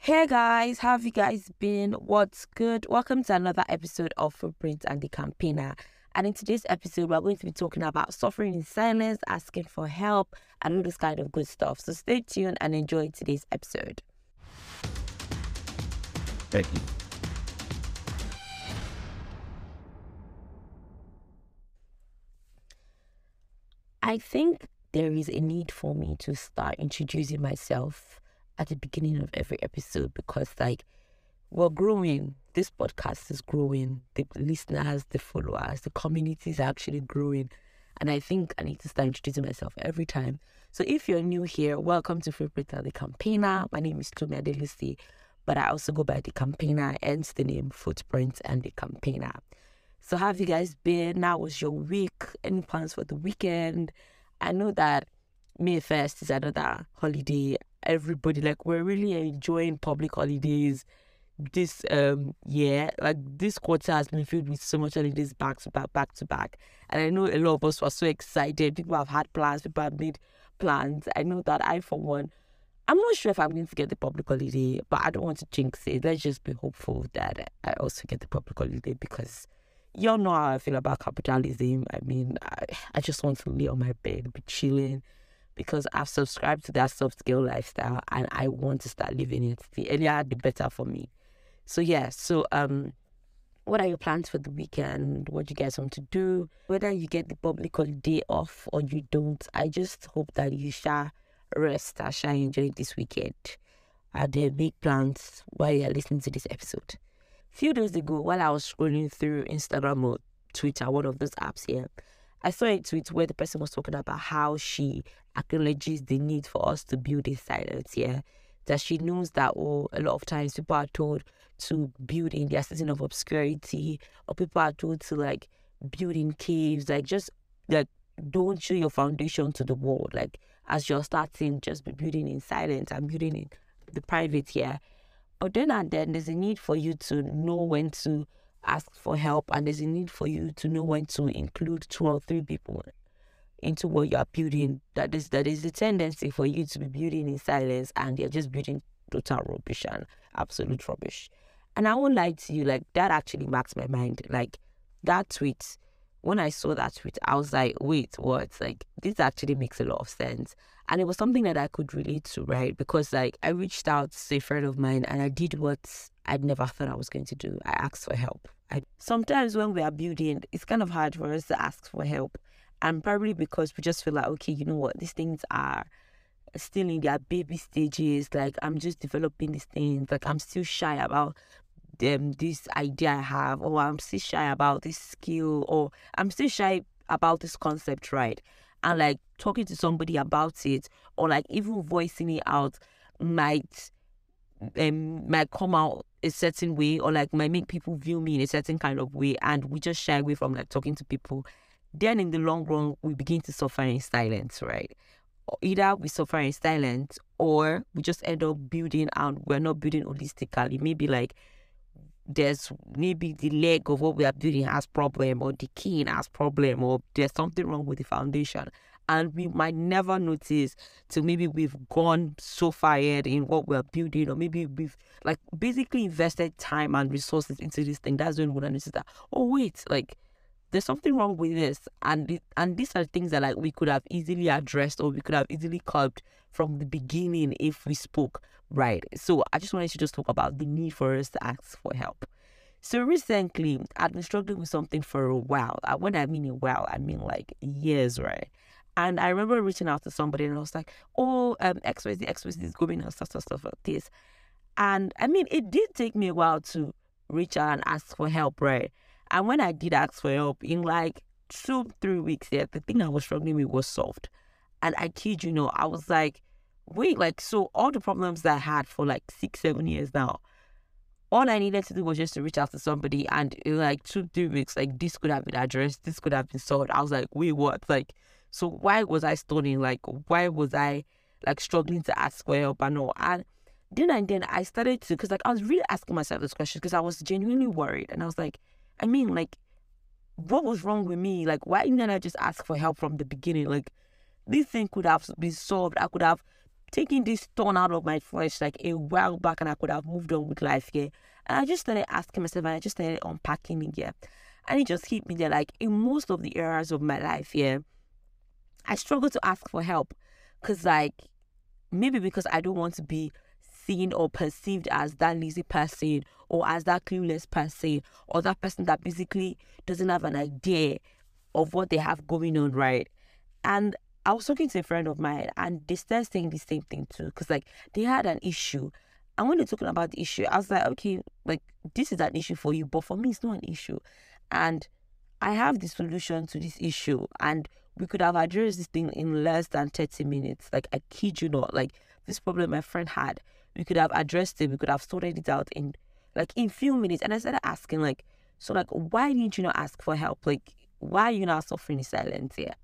Hey guys, how have you guys been? What's good? Welcome to another episode of Footprint and the Campaigner. And in today's episode, we're going to be talking about suffering in silence, asking for help, and all this kind of good stuff. So stay tuned and enjoy today's episode. Thank you. I think there is a need for me to start introducing myself at the beginning of every episode because, like, we're growing. This podcast is growing. The listeners, the followers, the community is actually growing. And I think I need to start introducing myself every time. So if you're new here, welcome to Footprint and the Campaigner. My name is Tomi Adelusi, but I also go by the Campaigner, hence the name Footprint and the Campaigner. So how have you guys been? How was your week? Any plans for the weekend? I know that May 1st is another holiday. Everybody, like, we're really enjoying public holidays this um year. Like, this quarter has been filled with so much holidays back to back, back to back. And I know a lot of us were so excited. People have had plans, people have made plans. I know that I, for one, I'm not sure if I'm going to get the public holiday, but I don't want to jinx it. Let's just be hopeful that I also get the public holiday because y'all know how I feel about capitalism. I mean, I, I just want to lay on my bed, be chilling, because I've subscribed to that soft skill lifestyle and I want to start living it. The earlier, the better for me. So yeah, so um, what are your plans for the weekend? What do you guys want to do? Whether you get the public holiday off or you don't, I just hope that you shall rest and shall enjoy this weekend. Are there big plans while you're listening to this episode? A few days ago, while I was scrolling through Instagram or Twitter, one of those apps here, I saw a tweet where the person was talking about how she acknowledges the need for us to build a silence here. That she knows that oh, a lot of times people are told to build in their season of obscurity, or people are told to like build in caves, like just like don't show your foundation to the world. Like as you're starting, just be building in silence and building in the private here. But then and then there's a need for you to know when to ask for help and there's a need for you to know when to include two or three people into what you're building. That is that is the tendency for you to be building in silence and you're just building total rubbish and absolute rubbish. And I won't lie to you, like that actually marks my mind. Like that tweet, when I saw that tweet, I was like, wait, what? Like this actually makes a lot of sense. And it was something that I could relate to, right? Because like I reached out to a friend of mine and I did what I'd never thought I was going to do. I asked for help. I, sometimes when we are building, it's kind of hard for us to ask for help. And probably because we just feel like, okay, you know what, these things are still in their baby stages. Like I'm just developing these things. Like I'm still shy about them this idea I have, or I'm still shy about this skill, or I'm still shy about this concept, right? And like talking to somebody about it, or like even voicing it out might um, might come out a certain way or like might make people view me in a certain kind of way and we just shy away from like talking to people. Then in the long run we begin to suffer in silence right? Either we suffer in silence or we just end up building and we're not building holistically. Maybe like there's maybe the leg of what we are building has problem or the key has problem or there's something wrong with the foundation and we might never notice till maybe we've gone so far ahead in what we're building, or maybe we've like basically invested time and resources into this thing. That's when we're gonna notice that, oh wait, like there's something wrong with this. And it, and these are things that like we could have easily addressed or we could have easily curbed from the beginning if we spoke right. So I just wanted to just talk about the need for us to ask for help. So recently, I've been struggling with something for a while. When I mean a while, I mean like years, right? And I remember reaching out to somebody and I was like, oh, um, XYZ, XYZ is going and stuff, stuff, stuff like this. And I mean, it did take me a while to reach out and ask for help, right? And when I did ask for help, in like two, three weeks, yeah, the thing I was struggling with was solved. And I kid you know, I was like, wait, like, so all the problems I had for like six, seven years now, all I needed to do was just to reach out to somebody and in like two, three weeks, like this could have been addressed, this could have been solved. I was like, wait, what? Like, so why was I studying? Like, why was I like struggling to ask for help and all? And then and then I started to, because like I was really asking myself this question because I was genuinely worried. And I was like, I mean, like, what was wrong with me? Like, why didn't I just ask for help from the beginning? Like, this thing could have been solved. I could have taken this thorn out of my flesh like a while back and I could have moved on with life, yeah. And I just started asking myself and I just started unpacking it, yeah. And it just hit me there, like in most of the areas of my life, yeah, I struggle to ask for help. Cause like maybe because I don't want to be seen or perceived as that lazy person or as that clueless person or that person that basically doesn't have an idea of what they have going on, right? And I was talking to a friend of mine and they started saying the same thing too. Cause like they had an issue. And when they're talking about the issue, I was like, okay, like this is an issue for you, but for me it's not an issue. And I have the solution to this issue. And we could have addressed this thing in less than 30 minutes. Like I kid you not, like this problem my friend had, we could have addressed it, we could have sorted it out in like in few minutes. And I started asking, like, so like why didn't you not ask for help? Like, why are you not suffering in silence here?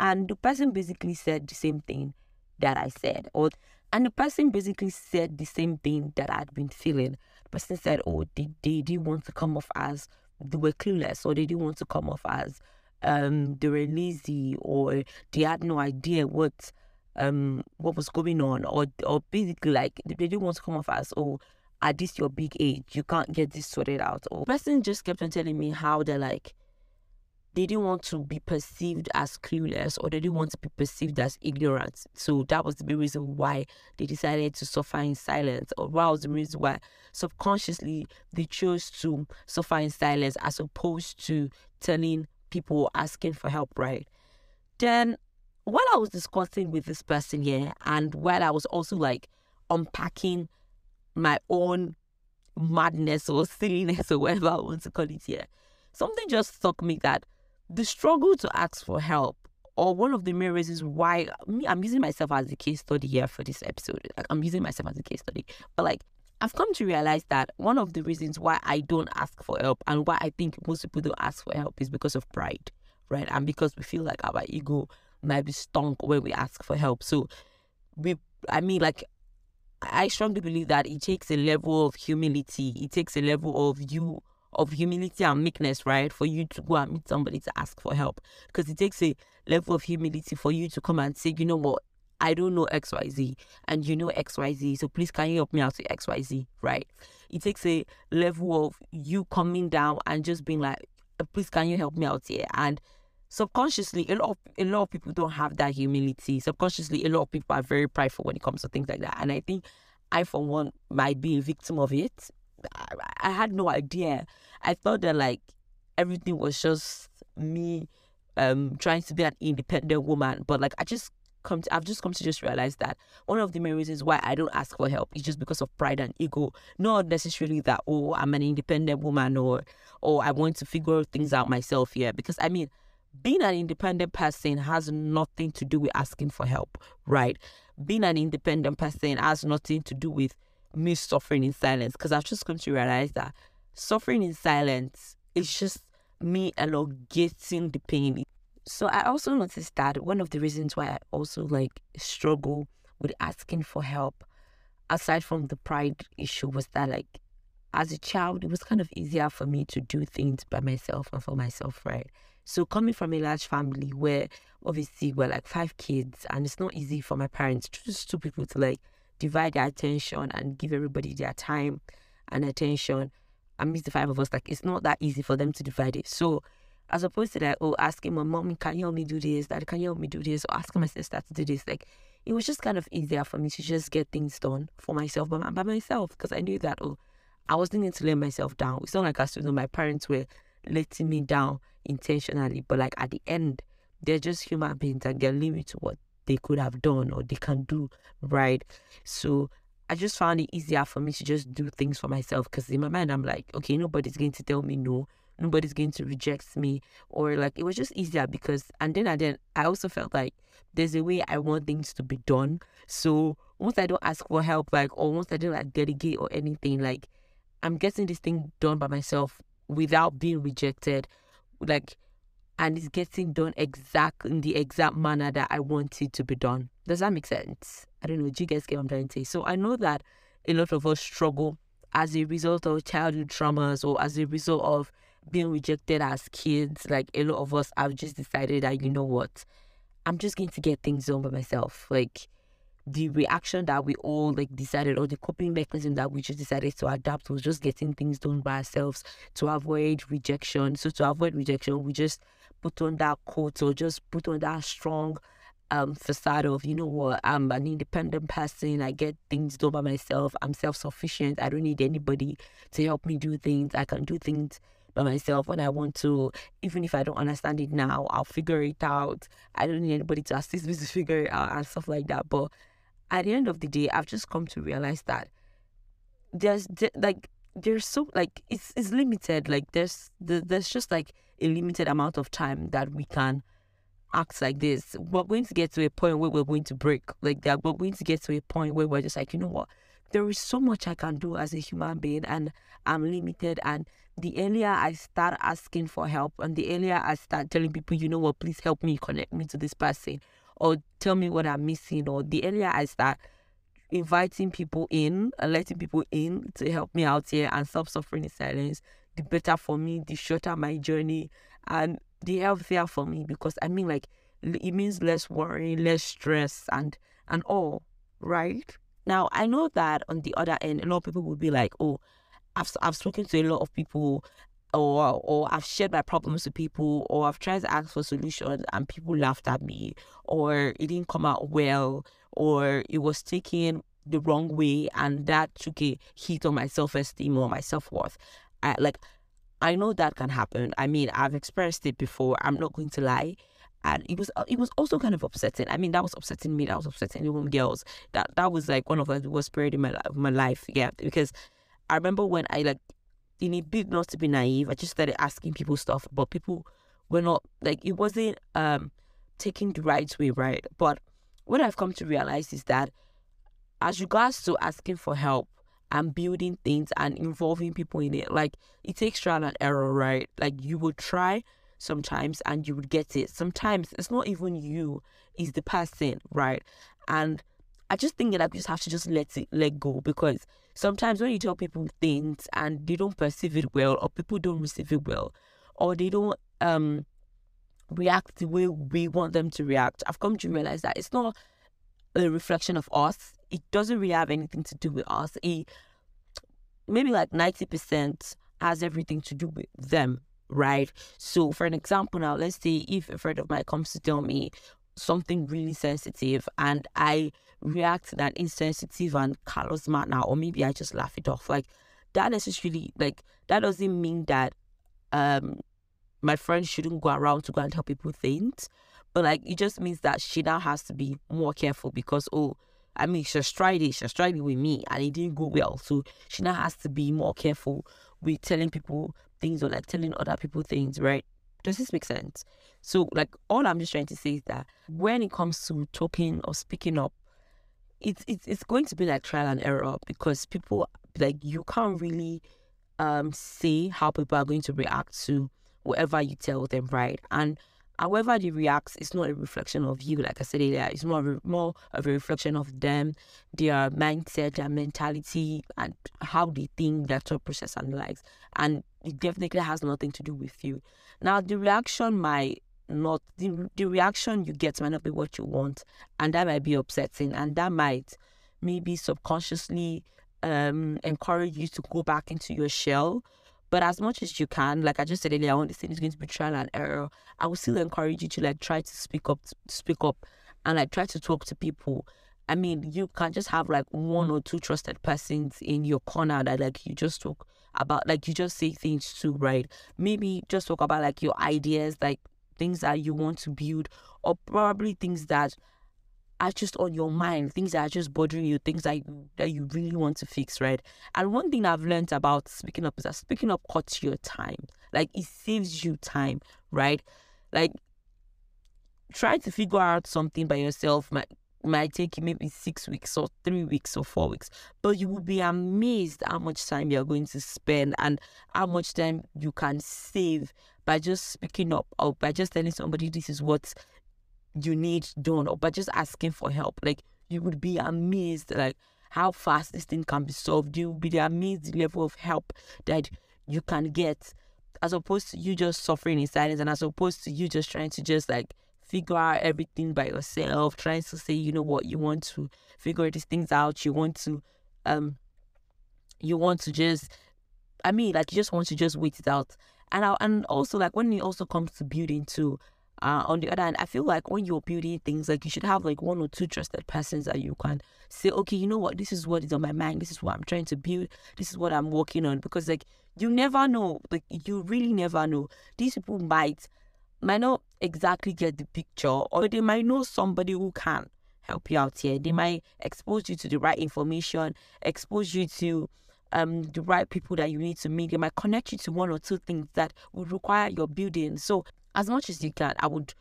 And the person basically said the same thing that I said. Or and the person basically said the same thing that I'd been feeling. The person said, Oh, they, they didn't want to come off as they were clueless or they didn't want to come off as um they were lazy or they had no idea what um what was going on or or basically like they didn't want to come off as oh at this your big age you can't get this sorted out or person just kept on telling me how they're like they didn't want to be perceived as clueless or they didn't want to be perceived as ignorant. So that was the main reason why they decided to suffer in silence, or what was the reason why subconsciously they chose to suffer in silence as opposed to telling people asking for help, right? Then while I was discussing with this person here, and while I was also like unpacking my own madness or silliness or whatever I want to call it here, something just struck me that the struggle to ask for help or one of the main reasons why me I'm using myself as a case study here for this episode. I'm using myself as a case study. But like I've come to realize that one of the reasons why I don't ask for help and why I think most people don't ask for help is because of pride, right? And because we feel like our ego might be stunk when we ask for help. So we I mean like I strongly believe that it takes a level of humility. It takes a level of you of humility and meekness, right? For you to go and meet somebody to ask for help. Because it takes a level of humility for you to come and say, you know what, I don't know XYZ and you know XYZ. So please can you help me out with XYZ, right? It takes a level of you coming down and just being like, please can you help me out here? And subconsciously a lot of a lot of people don't have that humility. Subconsciously, a lot of people are very prideful when it comes to things like that. And I think I for one might be a victim of it I, I had no idea. I thought that like everything was just me um trying to be an independent woman, but like I just come to, I've just come to just realize that one of the main reasons why I don't ask for help is just because of pride and ego. Not necessarily that oh I'm an independent woman or or I want to figure things out myself here. Because I mean, being an independent person has nothing to do with asking for help, right? Being an independent person has nothing to do with me suffering in silence because I've just come to realize that suffering in silence is just me elongating the pain. So I also noticed that one of the reasons why I also like struggle with asking for help, aside from the pride issue, was that like as a child, it was kind of easier for me to do things by myself and for myself, right? So coming from a large family where obviously we're like five kids and it's not easy for my parents, just two people to like divide their attention and give everybody their time and attention. And meet the five of us, like it's not that easy for them to divide it. So as opposed to like, oh, asking my mom, can you help me do this? Dad, can you help me do this? Or asking my sister to do this. Like it was just kind of easier for me to just get things done for myself by, by myself because I knew that, oh, I wasn't going to let myself down. It's not like I still know my parents were letting me down intentionally, but like at the end, they're just human beings and they're limited to what they could have done or they can do, right? So I just found it easier for me to just do things for myself because in my mind, I'm like, okay, nobody's going to tell me no. Nobody's going to reject me, or like it was just easier because, and then and then I also felt like there's a way I want things to be done. So once I don't ask for help, like, or once I don't like delegate or anything, like, I'm getting this thing done by myself without being rejected. Like, and it's getting done exactly in the exact manner that I want it to be done. Does that make sense? I don't know. Do you guys get what I'm trying to say? So I know that a lot of us struggle as a result of childhood traumas or as a result of being rejected as kids. Like a lot of us have just decided that, you know what, I'm just going to get things done by myself. Like the reaction that we all like decided or the coping mechanism that we just decided to adapt was just getting things done by ourselves to avoid rejection. So to avoid rejection, we just put on that coat or just put on that strong um facade of you know what I'm an independent person. I get things done by myself. I'm self sufficient. I don't need anybody to help me do things. I can do things by myself when I want to. Even if I don't understand it now, I'll figure it out. I don't need anybody to assist me to figure it out and stuff like that. But at the end of the day, I've just come to realize that there's like there's so like it's it's limited. Like there's there's just like a limited amount of time that we can act like this. We're going to get to a point where we're going to break. Like that, we're going to get to a point where we're just like, you know what? There is so much I can do as a human being, and I'm limited. And the earlier I start asking for help, and the earlier I start telling people, you know what, please help me connect me to this person, or tell me what I'm missing, or the earlier I start inviting people in and letting people in to help me out here and stop suffering in silence, the better for me, the shorter my journey, and the healthier for me. Because I mean, like, it means less worry, less stress, and and all, right? Now, I know that on the other end, a lot of people will be like, oh, I've, I've spoken to a lot of people or or I've shared my problems with people or I've tried to ask for solutions and people laughed at me or it didn't come out well or it was taken the wrong way and that took a hit on my self-esteem or my self-worth. I, like I know that can happen. I mean, I've experienced it before. I'm not going to lie. And it was it was also kind of upsetting. I mean, that was upsetting me. That was upsetting the girls. That that was like one of the worst period in my life, my life. Yeah, because I remember when I like in a bid not to be naive, I just started asking people stuff, but people were not like it wasn't um taking the right way, right? But what I've come to realize is that as regards to asking for help and building things and involving people in it, like it takes trial and error, right? Like you will try sometimes and you would get it. Sometimes it's not even you, it's the person, right? And I just think that I just have to just let it let go because sometimes when you tell people things and they don't perceive it well or people don't receive it well or they don't um react the way we want them to react, I've come to realize that it's not a reflection of us. It doesn't really have anything to do with us. It maybe like ninety percent has everything to do with them, right? So, for an example, now let's say if a friend of mine comes to tell me something really sensitive and I react to that insensitive and callous manner, or maybe I just laugh it off. Like that necessarily, like that doesn't mean that um my friend shouldn't go around to go and tell people things, but like it just means that she now has to be more careful because oh. I mean, she's tried it. She's tried it with me, and it didn't go well. So she now has to be more careful with telling people things or like telling other people things, right? Does this make sense? So, like, all I'm just trying to say is that when it comes to talking or speaking up, it's it's it's going to be like trial and error because people like you can't really um see how people are going to react to whatever you tell them, right? And however they react, it's not a reflection of you. Like I said earlier, it's more more of a reflection of them, their mindset, their mentality, and how they think, their thought process, and likes. And it definitely has nothing to do with you. Now, the reaction might not the, the reaction you get might not be what you want, and that might be upsetting, and that might maybe subconsciously um encourage you to go back into your shell but as much as you can, like I just said earlier, I want this thing is going to be trial and error. I will still encourage you to like try to speak up, speak up, and like try to talk to people. I mean, you can just have like one or two trusted persons in your corner that like you just talk about, like you just say things to, right? Maybe just talk about like your ideas, like things that you want to build, or probably things that are just on your mind, things that are just bothering you, things that that you really want to fix, right? And one thing I've learned about speaking up is that speaking up cuts your time. Like it saves you time, right? Like trying to figure out something by yourself might might take you maybe six weeks or three weeks or four weeks, but you will be amazed how much time you're going to spend and how much time you can save by just speaking up or by just telling somebody this is what you need done or by just asking for help. Like you would be amazed like how fast this thing can be solved. You will be amazed the level of help that you can get as opposed to you just suffering in silence and as opposed to you just trying to just like figure out everything by yourself, trying to say, you know what, you want to figure these things out, you want to um you want to just I mean like you just want to just wait it out. And I, and also like when it also comes to building too, uh, on the other hand, I feel like when you're building things, like you should have like one or two trusted persons that you can say, okay, you know what, this is what is on my mind, this is what I'm trying to build, this is what I'm working on. Because like you never know, like you really never know. These people might might not exactly get the picture, or they might know somebody who can help you out here. They might expose you to the right information, expose you to um the right people that you need to meet. They might connect you to one or two things that would require your building. So as much as you can, I would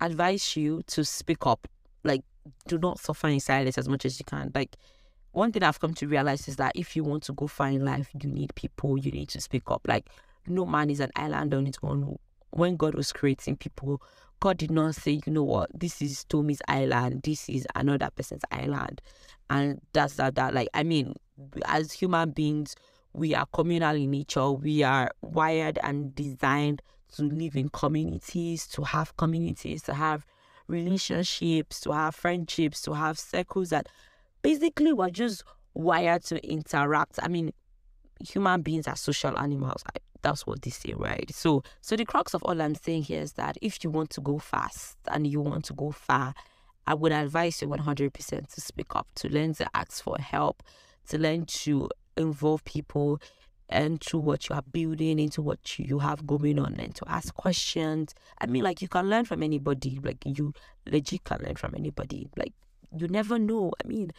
advise you to speak up. Like, do not suffer in silence as much as you can. Like, one thing I've come to realize is that if you want to go in life, you need people, you need to speak up. Like, no man is an island on its own. When God was creating people, God did not say, you know what, this is Tomi's island, this is another person's island. And that's that, that. Like, I mean, as human beings, we are communal in nature. We are wired and designed to live in communities, to have communities, to have relationships, to have friendships, to have circles that basically we're just wired to interact. I mean, human beings are social animals. That's what they say, right? So, so the crux of all I'm saying here is that if you want to go fast and you want to go far, I would advise you 100% to speak up, to learn to ask for help, to learn to involve people into what you are building, into what you have going on, and to ask questions. I mean, like you can learn from anybody. Like you legit can learn from anybody. Like you never know. I mean,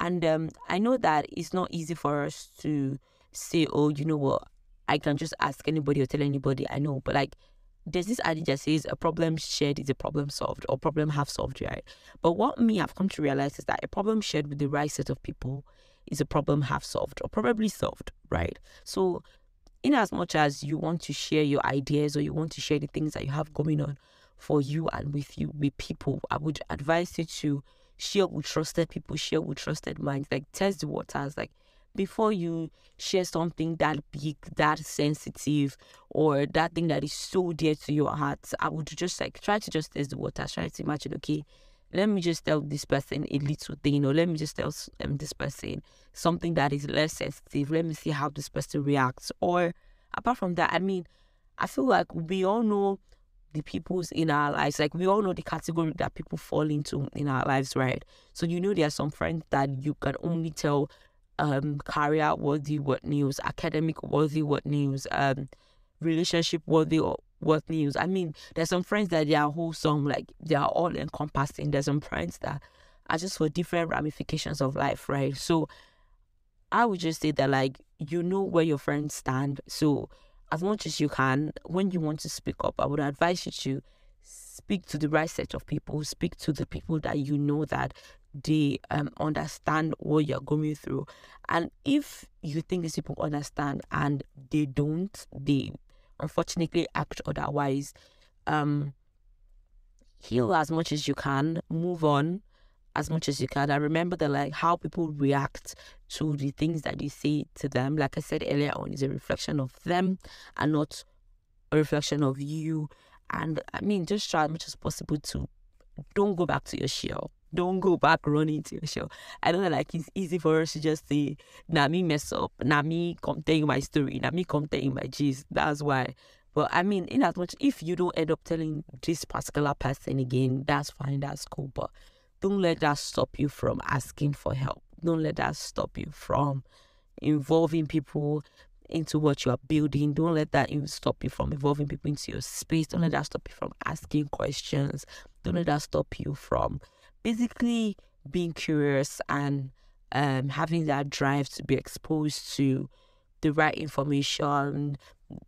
and um, I know that it's not easy for us to say, oh, you know what, I can just ask anybody or tell anybody. I know, but like there's this adage that says a problem shared is a problem solved or problem half solved, right? But what me I've come to realize is that a problem shared with the right set of people is a problem half solved or probably solved, right? So, in as much as you want to share your ideas or you want to share the things that you have going on for you and with you with people, I would advise you to share with trusted people, share with trusted minds, like test the waters, like before you share something that big, that sensitive, or that thing that is so dear to your heart, I would just like try to just test the water, try to imagine, okay, let me just tell this person a little thing, or let me just tell um, this person something that is less sensitive. Let me see how this person reacts. Or apart from that, I mean, I feel like we all know the people's in our lives. Like we all know the category that people fall into in our lives, right? So you know there are some friends that you can only tell um career worthy what news, academic worthy what news, um relationship worthy what news. I mean, there's some friends that they are wholesome, like they are all encompassing. There's some friends that are just for different ramifications of life, right? So I would just say that like you know where your friends stand. So as much as you can, when you want to speak up, I would advise you to speak to the right set of people, speak to the people that you know that they um, understand what you're going through. And if you think these people understand and they don't, they unfortunately act otherwise. Um, heal as much as you can, move on as much as you can. And remember that like how people react to the things that you say to them, like I said earlier on, is a reflection of them and not a reflection of you. And I mean, just try as much as possible to don't go back to your shell. Don't go back running to your shell. I know that like it's easy for us to just say, nah me mess up, nah me come tell you my story, nah me come tell you my gist. That's why. But I mean, in as much if you don't end up telling this particular person again, that's fine, that's cool. But don't let that stop you from asking for help. Don't let that stop you from involving people into what you are building. Don't let that stop you from involving people into your space. Don't let that stop you from asking questions. Don't let that stop you from basically being curious and um, having that drive to be exposed to the right information,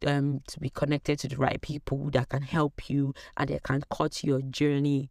um, to be connected to the right people that can help you and they can cut your journey,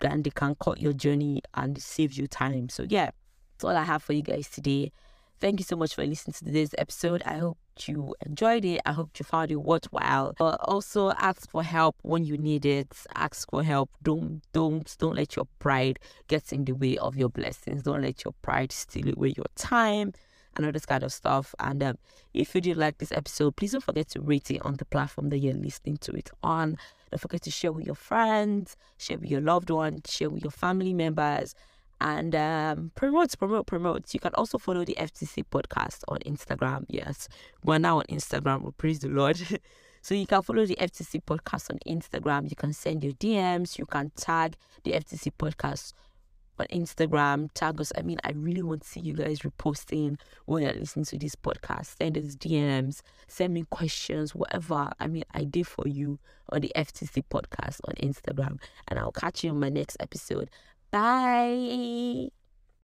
and they can cut your journey and save you time. So yeah, that's all I have for you guys today. Thank you so much for listening to today's episode. I hope you enjoyed it. I hope you found it worthwhile. But also ask for help when you need it. Ask for help. Don't don't don't let your pride get in the way of your blessings. Don't let your pride steal away your time and all this kind of stuff. And um, if you did like this episode, please don't forget to rate it on the platform that you're listening to it on. Don't forget to share with your friends, share with your loved ones, share with your family members, and um, promote, promote, promote. You can also follow the FTC podcast on Instagram. Yes, we're now on Instagram. Well, praise the Lord. so you can follow the FTC podcast on Instagram. You can send your DMs. You can tag the FTC podcast on Instagram, tag us. I mean, I really want to see you guys reposting when you're listening to this podcast. Send us DMs, send me questions, whatever. I mean, I did for you on the FTC podcast on Instagram. And I'll catch you on my next episode. Bye.